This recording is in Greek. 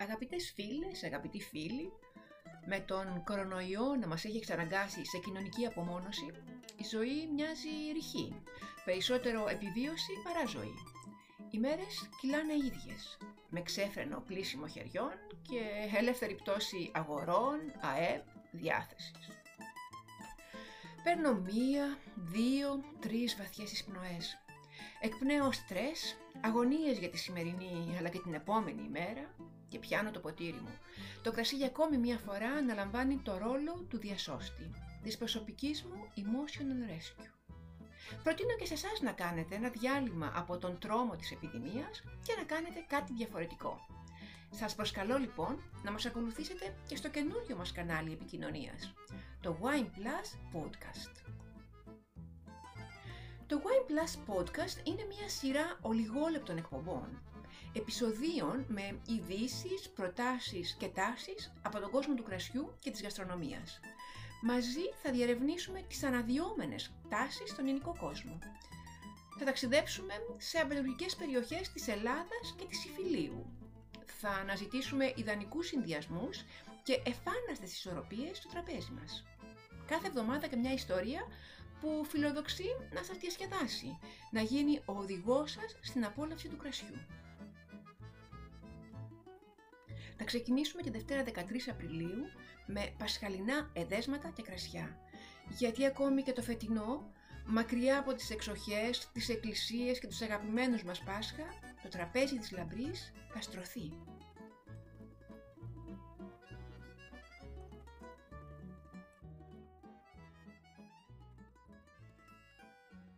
Αγαπητές φίλες, αγαπητοί φίλοι, με τον κορονοϊό να μας έχει εξαναγκάσει σε κοινωνική απομόνωση, η ζωή μοιάζει ρηχή, περισσότερο επιβίωση παρά ζωή. Οι μέρες κυλάνε ίδιες, με ξέφρενο πλήσιμο χεριών και ελεύθερη πτώση αγορών, ΑΕΠ, διάθεσης. Παίρνω μία, δύο, τρεις βαθιές εισπνοές. Εκπνέω στρες, αγωνίες για τη σημερινή αλλά και την επόμενη ημέρα και πιάνω το ποτήρι μου. Το κρασί για ακόμη μία φορά αναλαμβάνει το ρόλο του διασώστη, της προσωπικής μου emotional rescue. Προτείνω και σε εσάς να κάνετε ένα διάλειμμα από τον τρόμο της επιδημίας και να κάνετε κάτι διαφορετικό. Σας προσκαλώ λοιπόν να μας ακολουθήσετε και στο καινούριο μας κανάλι επικοινωνίας, το Wine Plus Podcast. Το Wine Plus Podcast είναι μια σειρά ολιγόλεπτων εκπομπών, επεισοδίων με ειδήσεις, προτάσεις και τάσεις από τον κόσμο του κρασιού και της γαστρονομίας. Μαζί θα διερευνήσουμε τις αναδυόμενες τάσεις στον ελληνικό κόσμο. Θα ταξιδέψουμε σε αμπελουργικές περιοχές της Ελλάδας και της Ιφιλίου. Θα αναζητήσουμε ιδανικούς συνδυασμούς και εφάναστες ισορροπίες στο τραπέζι μας. Κάθε εβδομάδα και μια ιστορία που φιλοδοξεί να σας διασκεδάσει, να γίνει ο οδηγός σας στην απόλαυση του κρασιού. Θα ξεκινήσουμε τη Δευτέρα 13 Απριλίου με πασχαλινά εδέσματα και κρασιά. Γιατί ακόμη και το φετινό, μακριά από τις εξοχές, τις εκκλησίες και τους αγαπημένους μας Πάσχα, το τραπέζι της λαμπρής θα στρωθεί.